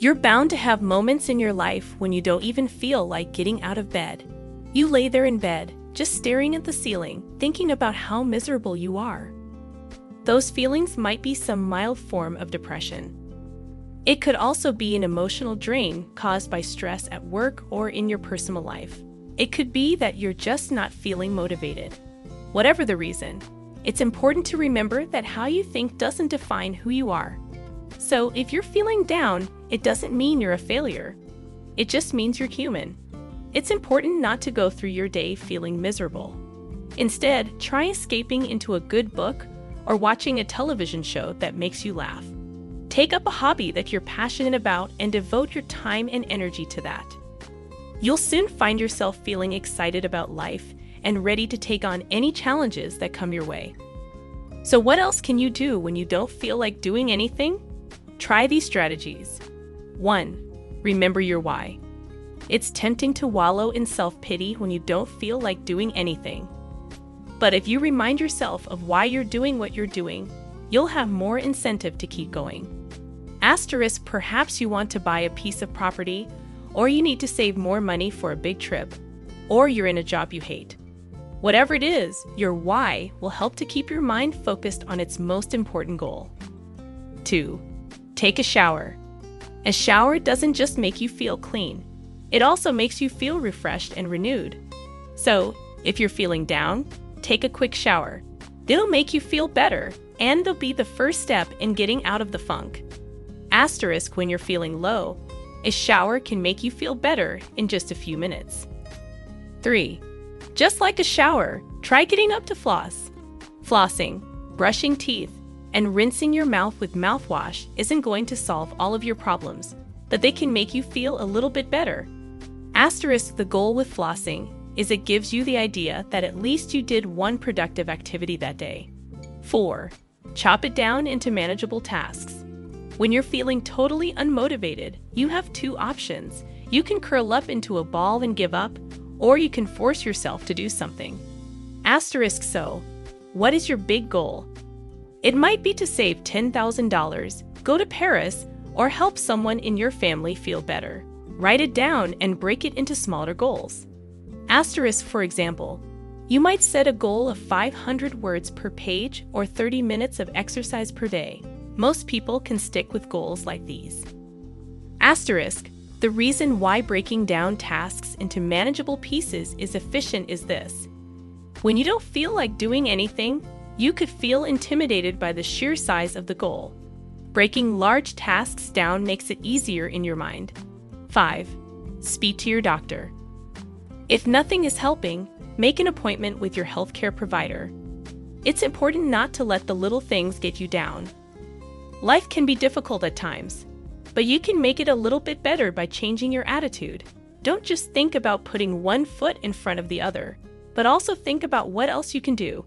You're bound to have moments in your life when you don't even feel like getting out of bed. You lay there in bed, just staring at the ceiling, thinking about how miserable you are. Those feelings might be some mild form of depression. It could also be an emotional drain caused by stress at work or in your personal life. It could be that you're just not feeling motivated. Whatever the reason, it's important to remember that how you think doesn't define who you are. So if you're feeling down, it doesn't mean you're a failure. It just means you're human. It's important not to go through your day feeling miserable. Instead, try escaping into a good book or watching a television show that makes you laugh. Take up a hobby that you're passionate about and devote your time and energy to that. You'll soon find yourself feeling excited about life and ready to take on any challenges that come your way. So, what else can you do when you don't feel like doing anything? Try these strategies. 1. Remember your why. It's tempting to wallow in self pity when you don't feel like doing anything. But if you remind yourself of why you're doing what you're doing, you'll have more incentive to keep going. Asterisk, perhaps you want to buy a piece of property, or you need to save more money for a big trip, or you're in a job you hate. Whatever it is, your why will help to keep your mind focused on its most important goal. 2. Take a shower. A shower doesn't just make you feel clean, it also makes you feel refreshed and renewed. So, if you're feeling down, take a quick shower. It'll make you feel better, and they'll be the first step in getting out of the funk. Asterisk when you're feeling low, a shower can make you feel better in just a few minutes. 3. Just like a shower, try getting up to floss. Flossing, brushing teeth, and rinsing your mouth with mouthwash isn't going to solve all of your problems, but they can make you feel a little bit better. Asterisk the goal with flossing is it gives you the idea that at least you did one productive activity that day. 4. Chop it down into manageable tasks. When you're feeling totally unmotivated, you have two options. You can curl up into a ball and give up, or you can force yourself to do something. Asterisk so, what is your big goal? It might be to save $10,000, go to Paris, or help someone in your family feel better. Write it down and break it into smaller goals. Asterisk, for example, you might set a goal of 500 words per page or 30 minutes of exercise per day. Most people can stick with goals like these. Asterisk, the reason why breaking down tasks into manageable pieces is efficient is this. When you don't feel like doing anything, you could feel intimidated by the sheer size of the goal. Breaking large tasks down makes it easier in your mind. 5. Speak to your doctor. If nothing is helping, make an appointment with your healthcare provider. It's important not to let the little things get you down. Life can be difficult at times, but you can make it a little bit better by changing your attitude. Don't just think about putting one foot in front of the other, but also think about what else you can do.